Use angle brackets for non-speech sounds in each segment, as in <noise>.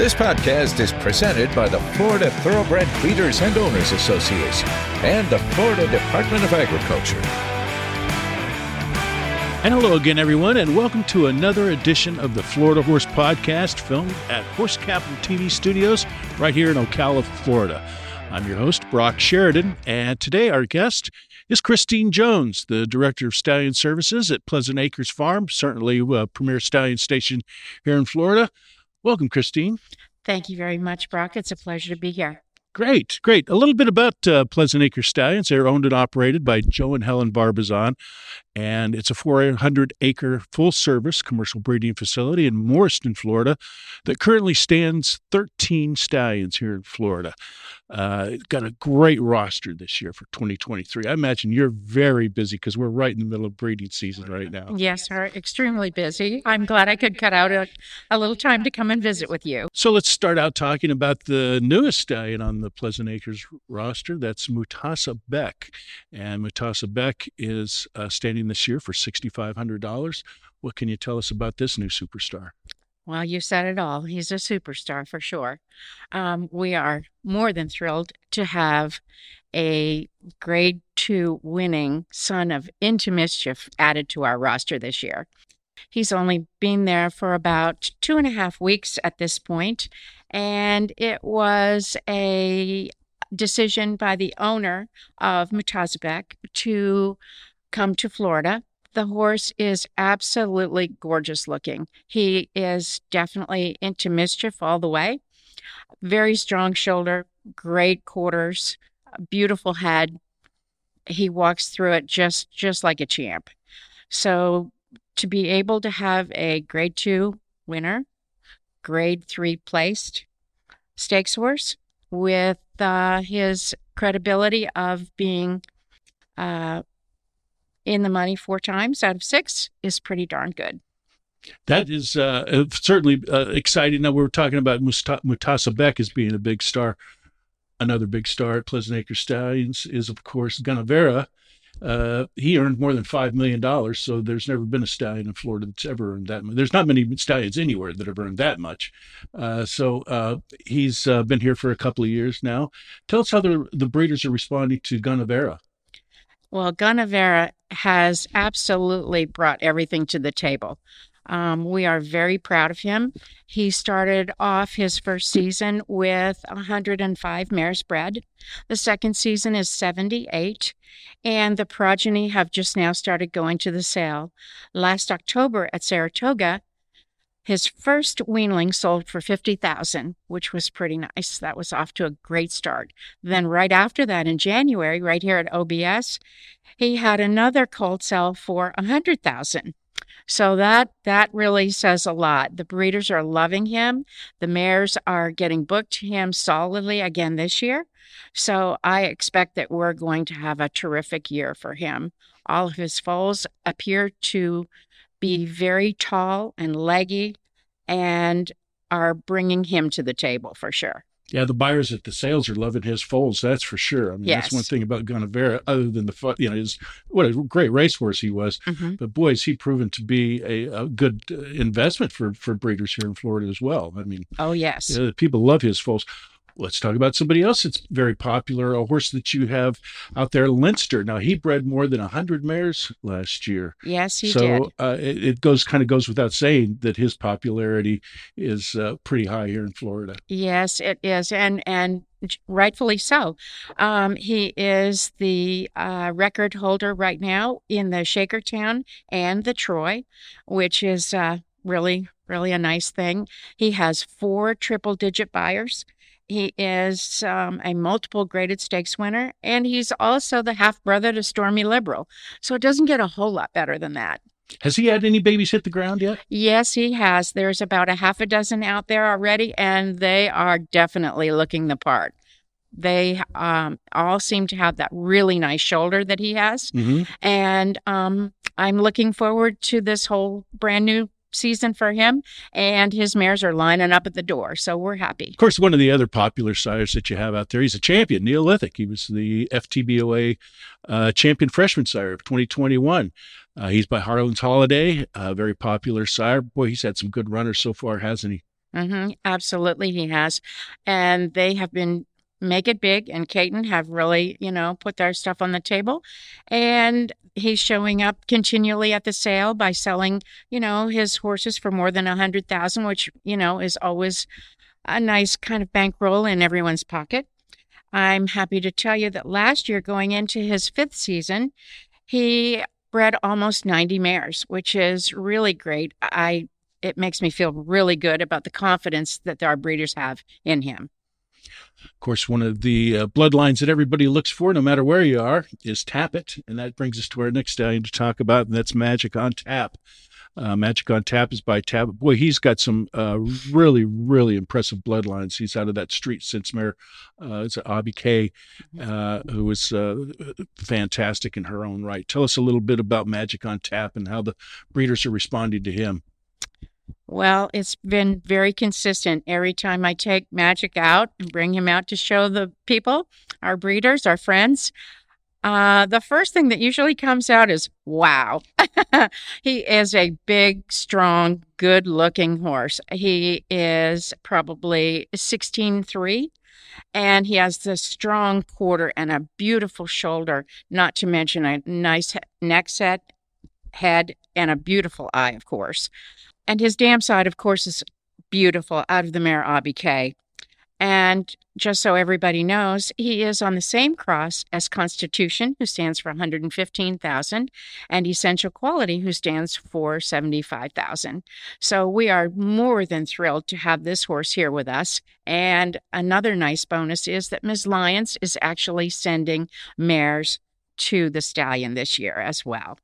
This podcast is presented by the Florida Thoroughbred Breeders and Owners Association and the Florida Department of Agriculture. And hello again, everyone, and welcome to another edition of the Florida Horse Podcast, filmed at Horse Capital TV studios right here in Ocala, Florida. I'm your host, Brock Sheridan, and today our guest is Christine Jones, the Director of Stallion Services at Pleasant Acres Farm, certainly a premier stallion station here in Florida. Welcome, Christine. Thank you very much, Brock. It's a pleasure to be here. Great, great. A little bit about uh, Pleasant Acre Stallions. They're owned and operated by Joe and Helen Barbazon, and it's a 400 acre full service commercial breeding facility in Morriston, Florida, that currently stands 13 stallions here in Florida. Uh, got a great roster this year for 2023. I imagine you're very busy because we're right in the middle of breeding season right now. Yes, sir. Extremely busy. I'm glad I could cut out a, a little time to come and visit with you. So let's start out talking about the newest stallion on the Pleasant Acres roster. That's Mutasa Beck. And Mutasaabeq is uh, standing this year for $6,500. What can you tell us about this new superstar? Well, you said it all. He's a superstar for sure. Um, we are more than thrilled to have a grade two winning son of Into Mischief added to our roster this year. He's only been there for about two and a half weeks at this point, and it was a decision by the owner of Mutasaabeq to come to Florida the horse is absolutely gorgeous looking. He is definitely into mischief all the way. Very strong shoulder, great quarters, beautiful head. He walks through it just just like a champ. So to be able to have a grade 2 winner, grade 3 placed stakes horse with uh, his credibility of being uh, in the money four times out of six is pretty darn good. That is uh, certainly uh, exciting. Now, we are talking about Musta- Mutasaabeq as being a big star. Another big star at Pleasant Acre Stallions is, of course, Gunnevera. Uh, he earned more than $5 million, so there's never been a stallion in Florida that's ever earned that much. There's not many stallions anywhere that have earned that much. Uh, so uh, he's uh, been here for a couple of years now. Tell us how the, the breeders are responding to Gunnevera. Well, Gunnevera has absolutely brought everything to the table. Um, we are very proud of him. He started off his first season with 105 mares bred. The second season is 78, and the progeny have just now started going to the sale. Last October at Saratoga, his first weanling sold for 50,000, which was pretty nice. That was off to a great start. Then right after that in January, right here at OBS, he had another cold sell for 100,000. So that that really says a lot. The breeders are loving him. The mares are getting booked to him solidly again this year. So I expect that we're going to have a terrific year for him. All of his foals appear to be very tall and leggy and are bringing him to the table for sure. Yeah, the buyers at the sales are loving his foals. That's for sure. I mean, yes. that's one thing about Gunnevera, other than the fun, you know, his what a great racehorse he was. Mm-hmm. But boy, has he proven to be a, a good uh, investment for for breeders here in Florida as well. I mean, oh yes, uh, people love his foals let's talk about somebody else that's very popular, a horse that you have out there, Linster. Now he bred more than hundred mares last year. Yes, he so, did. So uh, it, it, goes kind of goes without saying that his popularity is uh, pretty high here in Florida. Yes, it is, and and rightfully so. Um, he is the uh, record holder right now in the Shakertown and the Troy, which is uh, really really a nice thing. He has four triple digit Beyers. He is um, a multiple graded stakes winner, and he's also the half brother to Stormy Liberal. So it doesn't get a whole lot better than that. Has he had any babies hit the ground yet? Yes, he has. There's about a half a dozen out there already, and they are definitely looking the part. They um, all seem to have that really nice shoulder that he has. Mm-hmm. And um, I'm looking forward to this whole brand new season for him, and his mares are lining up at the door. So we're happy. Of course, one of the other popular sires that you have out there, he's a champion, Neolithic. He was the FTBOA uh, champion freshman sire of 2021. Uh, he's by Harlan's Holiday, a very popular sire. Boy, he's had some good runners so far, hasn't he? Mm-hmm. Absolutely, he has. And they have been Make It Big and Caton have really, you know, put their stuff on the table. And he's showing up continually at the sale by selling, you know, his horses for more than a hundred thousand, which, you know, is always a nice kind of bankroll in everyone's pocket. I'm happy to tell you that last year, going into his fifth season, he bred almost 90 mares, which is really great. I it makes me feel really good about the confidence that our breeders have in him. Of course, one of the uh, bloodlines that everybody looks for, no matter where you are, is Tapit. And that brings us to our next stallion to talk about, and that's Magic on Tap. Uh, Magic on Tap is by Tap. Boy, he's got some uh, really, really impressive bloodlines. He's out of that Street Sense mare. Uh, it's Abby K, uh, who was uh, fantastic in her own right. Tell us a little bit about Magic on Tap and how the breeders are responding to him. Well, it's been very consistent. Every time I take Magic out and bring him out to show the people, our breeders, our friends, uh, the first thing that usually comes out is wow. <laughs> he is a big, strong, good looking horse. He is probably 16.3 and he has the strong quarter and a beautiful shoulder, not to mention a nice neck set, head, and a beautiful eye, of course. And his dam side, of course, is beautiful out of the mare K. And just so everybody knows, he is on the same cross as Constitution, who stands for 115,000, and Essential Quality, who stands for 75,000. So we are more than thrilled to have this horse here with us. And another nice bonus is that Ms. Lyons is actually sending mares to the stallion this year as well.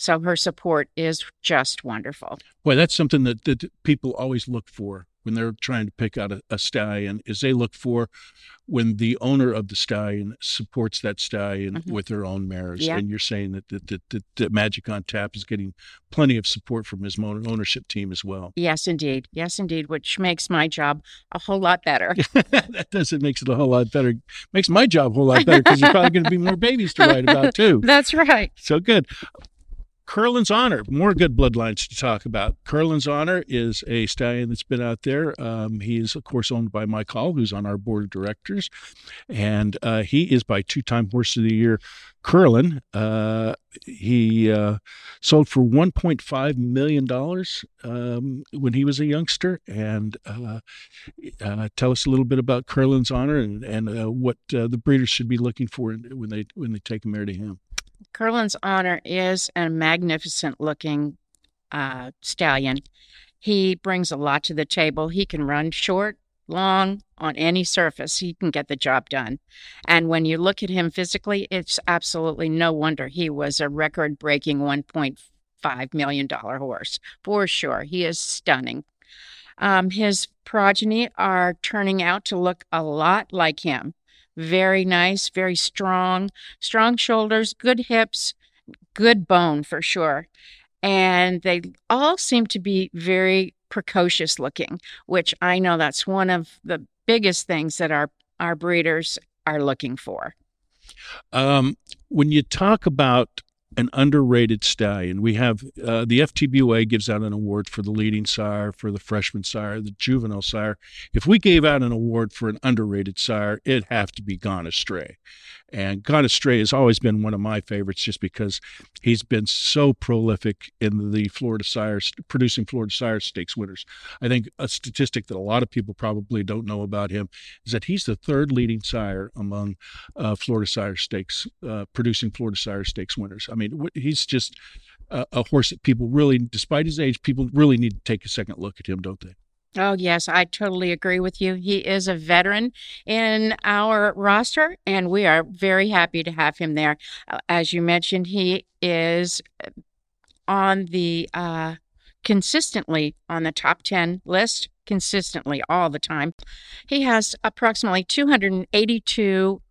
So her support is just wonderful. Well, that's something that, that people always look for when they're trying to pick out a, a, stallion is they look for when the owner of the stallion supports that stallion mm-hmm. with their own mares. Yeah. And you're saying that, that, that, that, that Magic on Tap is getting plenty of support from his ownership team as well. Yes, indeed. Yes, indeed, which makes my job a whole lot better. <laughs> that does. It makes it a whole lot better. Makes my job a whole lot better because you're probably going to be more babies to write about too. <laughs> That's right. So good. Curlin's Honor, more good bloodlines to talk about. Curlin's Honor is a stallion that's been out there. Um, he is, of course, owned by Mike Hall, who's on our board of directors, and uh, he is by two-time Horse of the Year Curlin. Uh, he uh, sold for $1.5 million um, when he was a youngster. And uh, uh, tell us a little bit about Curlin's Honor and, and uh, what the breeders should be looking for when they when they take a mare to him. Curlin's Honor is a magnificent looking uh, stallion. He brings a lot to the table. He can run short, long, on any surface. He can get the job done. And when you look at him physically, it's absolutely no wonder he was a record breaking $1.5 million horse. For sure. He is stunning. Um, his progeny are turning out to look a lot like him very nice, very strong, strong shoulders, good hips, good bone for sure. And they all seem to be very precocious looking, which I know that's one of the biggest things that our, our breeders are looking for. Um, when you talk about an underrated stallion. We have uh, the FTBOA gives out an award for the leading sire, for the freshman sire, the juvenile sire. If we gave out an award for an underrated sire, it'd have to be Gone Astray. And Gone Astray has always been one of my favorites just because he's been so prolific in the Florida Sire, producing Florida Sire Stakes winners. I think a statistic that a lot of people probably don't know about him is that he's the third leading sire among uh, Florida Sire Stakes, uh, producing Florida Sire Stakes winners. I mean, he's just a, a horse that people really, despite his age, people really need to take a second look at him, don't they? Oh, yes, I totally agree with you. He is a veteran in our roster, and we are very happy to have him there. Uh, as you mentioned, he is uh, on the uh, consistently on the top 10 list, consistently all the time. He has approximately 282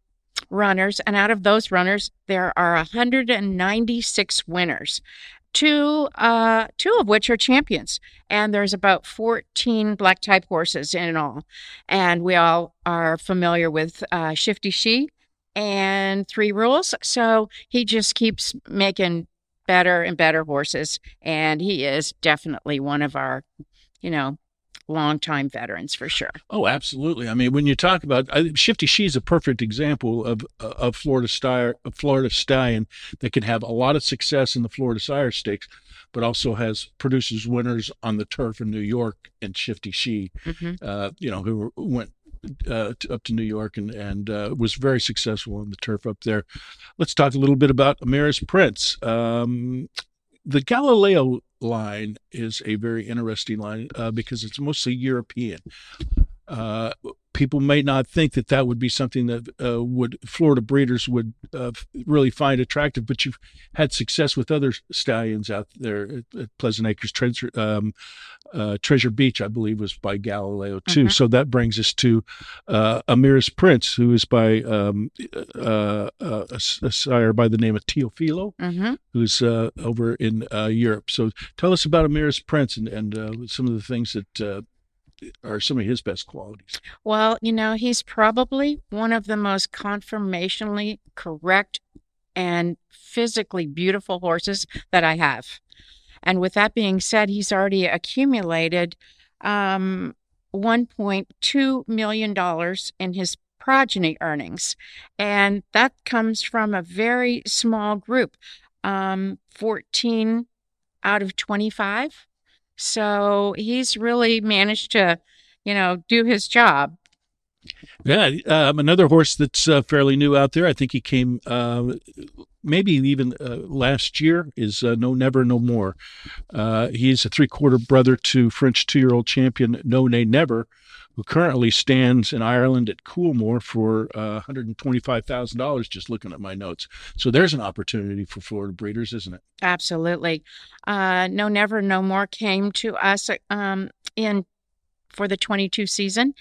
runners, and out of those runners, there are 196 winners two uh two of which are champions. And there's about 14 black type horses in all. And we all are familiar with uh shifty she and three rules. So he just keeps making better and better horses. And he is definitely one of our you know longtime veterans for sure. Oh, absolutely. I mean, when you talk about I, Shifty she's a perfect example of of Florida Sire, a Florida stallion that can have a lot of success in the Florida Sire Stakes, but also has produces winners on the turf in New York and Shifty She, Mhm. uh, you know, who went uh, to, up to New York and and uh, was very successful on the turf up there. Let's talk a little bit about Amira's Prince. Um, the Galileo line is a very interesting line uh, because it's mostly European. Uh, people may not think that that would be something that uh, would Florida breeders would uh, really find attractive, but you've had success with other stallions out there at, at Pleasant Acres. Treasure, um, uh, Treasure Beach, I believe, was by Galileo too. Mhm. So that brings us to uh, Amira's Prince, who is by um, uh, uh, a, a sire by the name of Teofilo hmm who's uh, over in uh, Europe. So tell us about Amira's Prince and, and uh, some of the things that uh, are some of his best qualities. Well, you know, he's probably one of the most conformationally correct and physically beautiful horses that I have. And with that being said, he's already accumulated um, $1.2 million in his progeny earnings. And that comes from a very small group, um, 14 out of 25. So he's really managed to, you know, do his job. Yeah, um, another horse that's uh, fairly new out there. I think he came uh, maybe even uh, last year is uh, No Never No More. Uh, he's a three quarter brother to French two year old champion No Nay Never, who currently stands in Ireland at Coolmore for uh, $125,000, just looking at my notes. So there's an opportunity for Florida breeders, isn't it? Absolutely. Uh, no Never No More came to us um, in for the 22 season,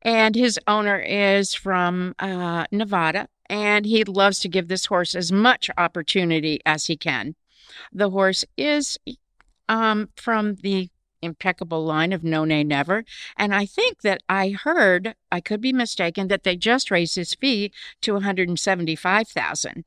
and his owner is from uh, Nevada, and he loves to give this horse as much opportunity as he can. The horse is um, from the impeccable line of No Nay Never, and I think that I heard, I could be mistaken, that they just raised his fee to 175,000.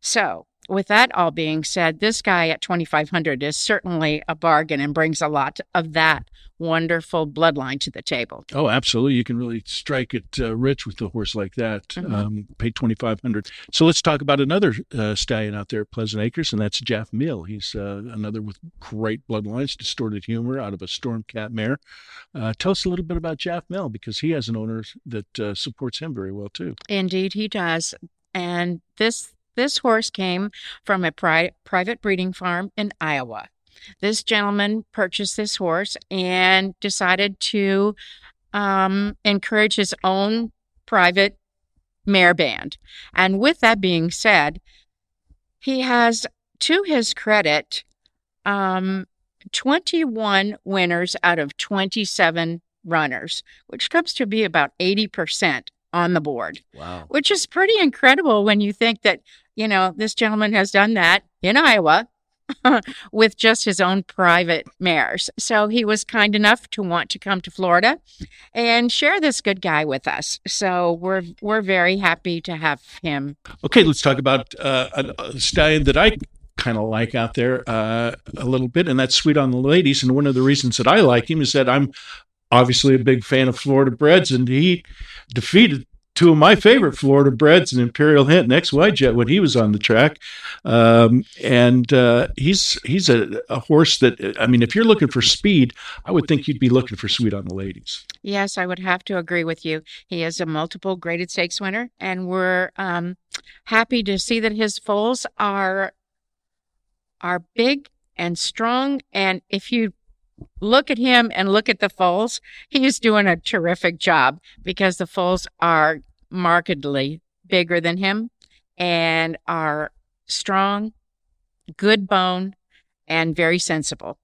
So, with that all being said, this guy at 2500 is certainly a bargain and brings a lot of that wonderful bloodline to the table. Oh, absolutely. You can really strike it uh, rich with a horse like that. Mhm. Um, pay twenty five hundred. So let's talk about another uh, stallion out there at Pleasant Acres, and that's Jaff Mill. He's uh, another with great bloodlines, distorted humor out of a Stormcat mare. Uh, tell us a little bit about Jaff Mill because he has an owner that uh, supports him very well too. Indeed, he does. And this this horse came from a pri- private breeding farm in Iowa. This gentleman purchased this horse and decided to um, encourage his own private mare band. And with that being said, he has, to his credit, um, 21 winners out of 27 runners, which comes to be about 80% on the board Wow. which is pretty incredible when you think that, you know, this gentleman has done that in Iowa <laughs> with just his own private mares. So he was kind enough to want to come to Florida and share this good guy with us. So we're we're very happy to have him. Okay, let's talk about uh, a, stallion that I kind of like out there uh, a little bit, and that's Sweet on the Ladies. And one of the reasons that I like him is that I'm obviously a big fan of Florida Breds, and he defeated two of my favorite Florida Breds, an Imperial Hint and XY Jet, when he was on the track. Um, and uh, he's he's a, a horse that I mean, if you're looking for speed, I would think you'd be looking for Sweet on the Ladies. Yes, I would have to agree with you. He is a multiple graded stakes winner, and we're um, happy to see that his foals are are big and strong. And if you look at him and look at the foals, he's doing a terrific job because the foals are markedly bigger than him and are strong, good bone, and very sensible.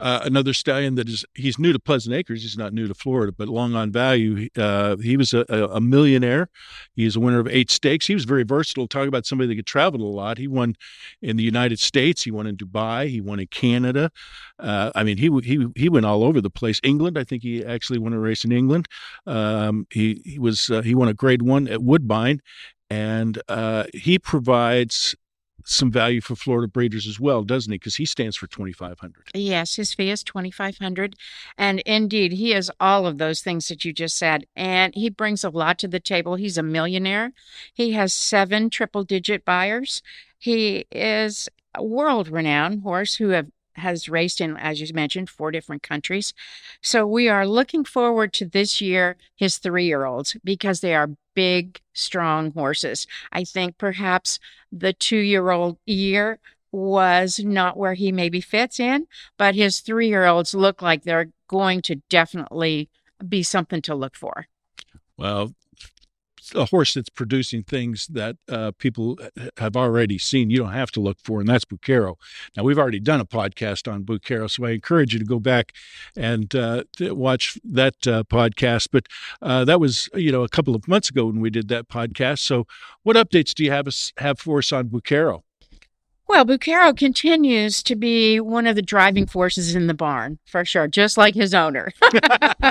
Uh, another stallion that is he's new to Pleasant Acres. He's not new to Florida, but long on value. Uh, he was a, a, millionaire. He's a winner of eight stakes. He was very versatile. Talk about somebody that could travel a lot. He won in the United States. He won in Dubai. He won in Canada. Uh, I mean, he he he went all over the place. England. I think he actually won a race in England. Um, he he was uh, he won a Grade One at Woodbine, and uh, he provides some value for Florida breeders as well, doesn't he? Because he stands for 2500 Yes, his fee is 2500 And indeed, he is all of those things that you just said. And he brings a lot to the table. He's a millionaire. He has seven triple digit Beyers. He is a world renowned horse who have has raced in, as you mentioned, four different countries. So we are looking forward to this year, his three year olds, because they are big, strong horses. I think perhaps the two year old year was not where he maybe fits in, but his three year olds look like they're going to definitely be something to look for. Well, a horse that's producing things that uh, people have already seen. You don't have to look for, and that's Bucaro. Now we've already done a podcast on Bucaro, so I encourage you to go back and uh, watch that uh, podcast. But uh, that was you know a couple of months ago when we did that podcast. So what updates do you have us have for us on Bucaro? Well, Bucaro continues to be one of the driving forces in the barn, for sure, just like his owner.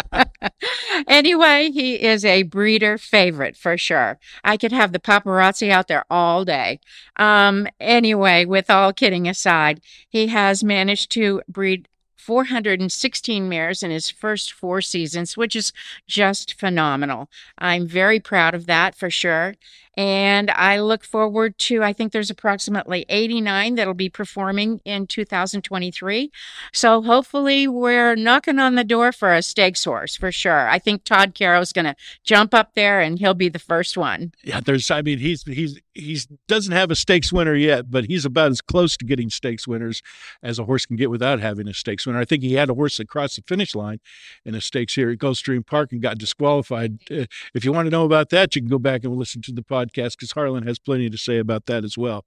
<laughs> anyway, he is a breeder favorite for sure. I could have the paparazzi out there all day. Um, anyway, with all kidding aside, he has managed to breed 416 mares in his first four seasons, which is just phenomenal. I'm very proud of that for sure. And I look forward to, I think there's approximately 89 that'll be performing in 2023. So hopefully we're knocking on the door for a stakes horse for sure. I think Todd Caro's going to jump up there and he'll be the first one. Yeah, there's, I mean, he's, he's, he's doesn't have a stakes winner yet, but he's about as close to getting stakes winners as a horse can get without having a stakes winner. I think he had a horse that crossed the finish line in a stakes here at Gulfstream Park and got disqualified. Uh, if you want to know about that, you can go back and listen to the podcast podcast because Harlan has plenty to say about that as well.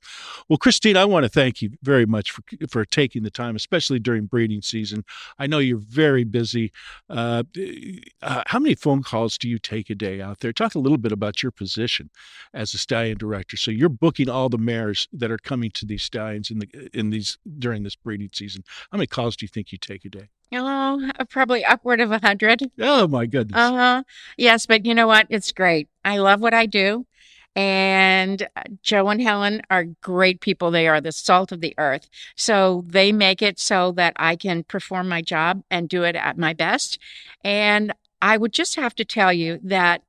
Well, Christine, I want to thank you very much for for taking the time, especially during breeding season. I know you're very busy. Uh, uh, how many phone calls do you take a day out there? Talk a little bit about your position as a stallion director. So you're booking all the mares that are coming to these stallions in the in these during this breeding season. How many calls do you think you take a day? Oh, uh, probably upward of a hundred. Oh my goodness. Uh huh. Yes, but you know what? It's great. I love what I do. And uh, Joe and Helen are great people. They are the salt of the earth. So they make it so that I can perform my job and do it at my best. And I would just have to tell you that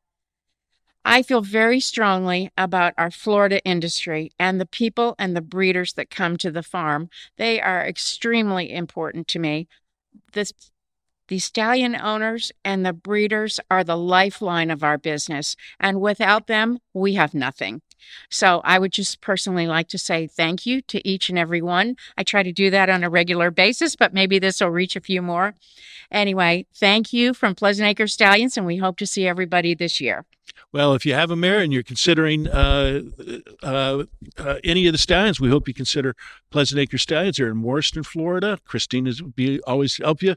I feel very strongly about our Florida industry and the people and the breeders that come to the farm. They are extremely important to me. This the stallion owners and the breeders are the lifeline of our business, and without them, we have nothing. So I would just personally like to say thank you to each and every one. I try to do that on a regular basis, but maybe this will reach a few more. Anyway, thank you from Pleasant Acre Stallions, and we hope to see everybody this year. Well, if you have a mare and you're considering uh, uh, uh, any of the stallions, we hope you consider Pleasant Acre Stallions. They're in Morriston, Florida. Christine is be always help you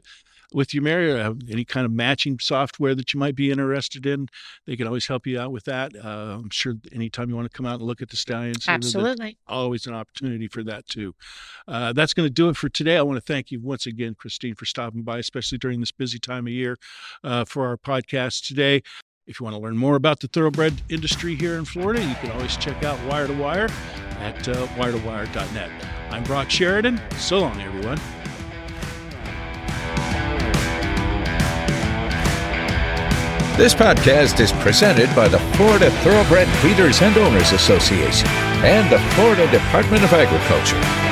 with your Mary, or any kind of matching software that you might be interested in, they can always help you out with that. Uh, I'm sure anytime you want to come out and look at the stallions, absolutely, always an opportunity for that too. Uh, that's going to do it for today. I want to thank you once again, Christine, for stopping by, especially during this busy time of year uh, for our podcast today. If you want to learn more about the thoroughbred industry here in Florida, you can always check out Wire to Wire at uh, wiretowire.net. I'm Brock Sheridan. So long, everyone. This podcast is presented by the Florida Thoroughbred Breeders and Owners Association and the Florida Department of Agriculture.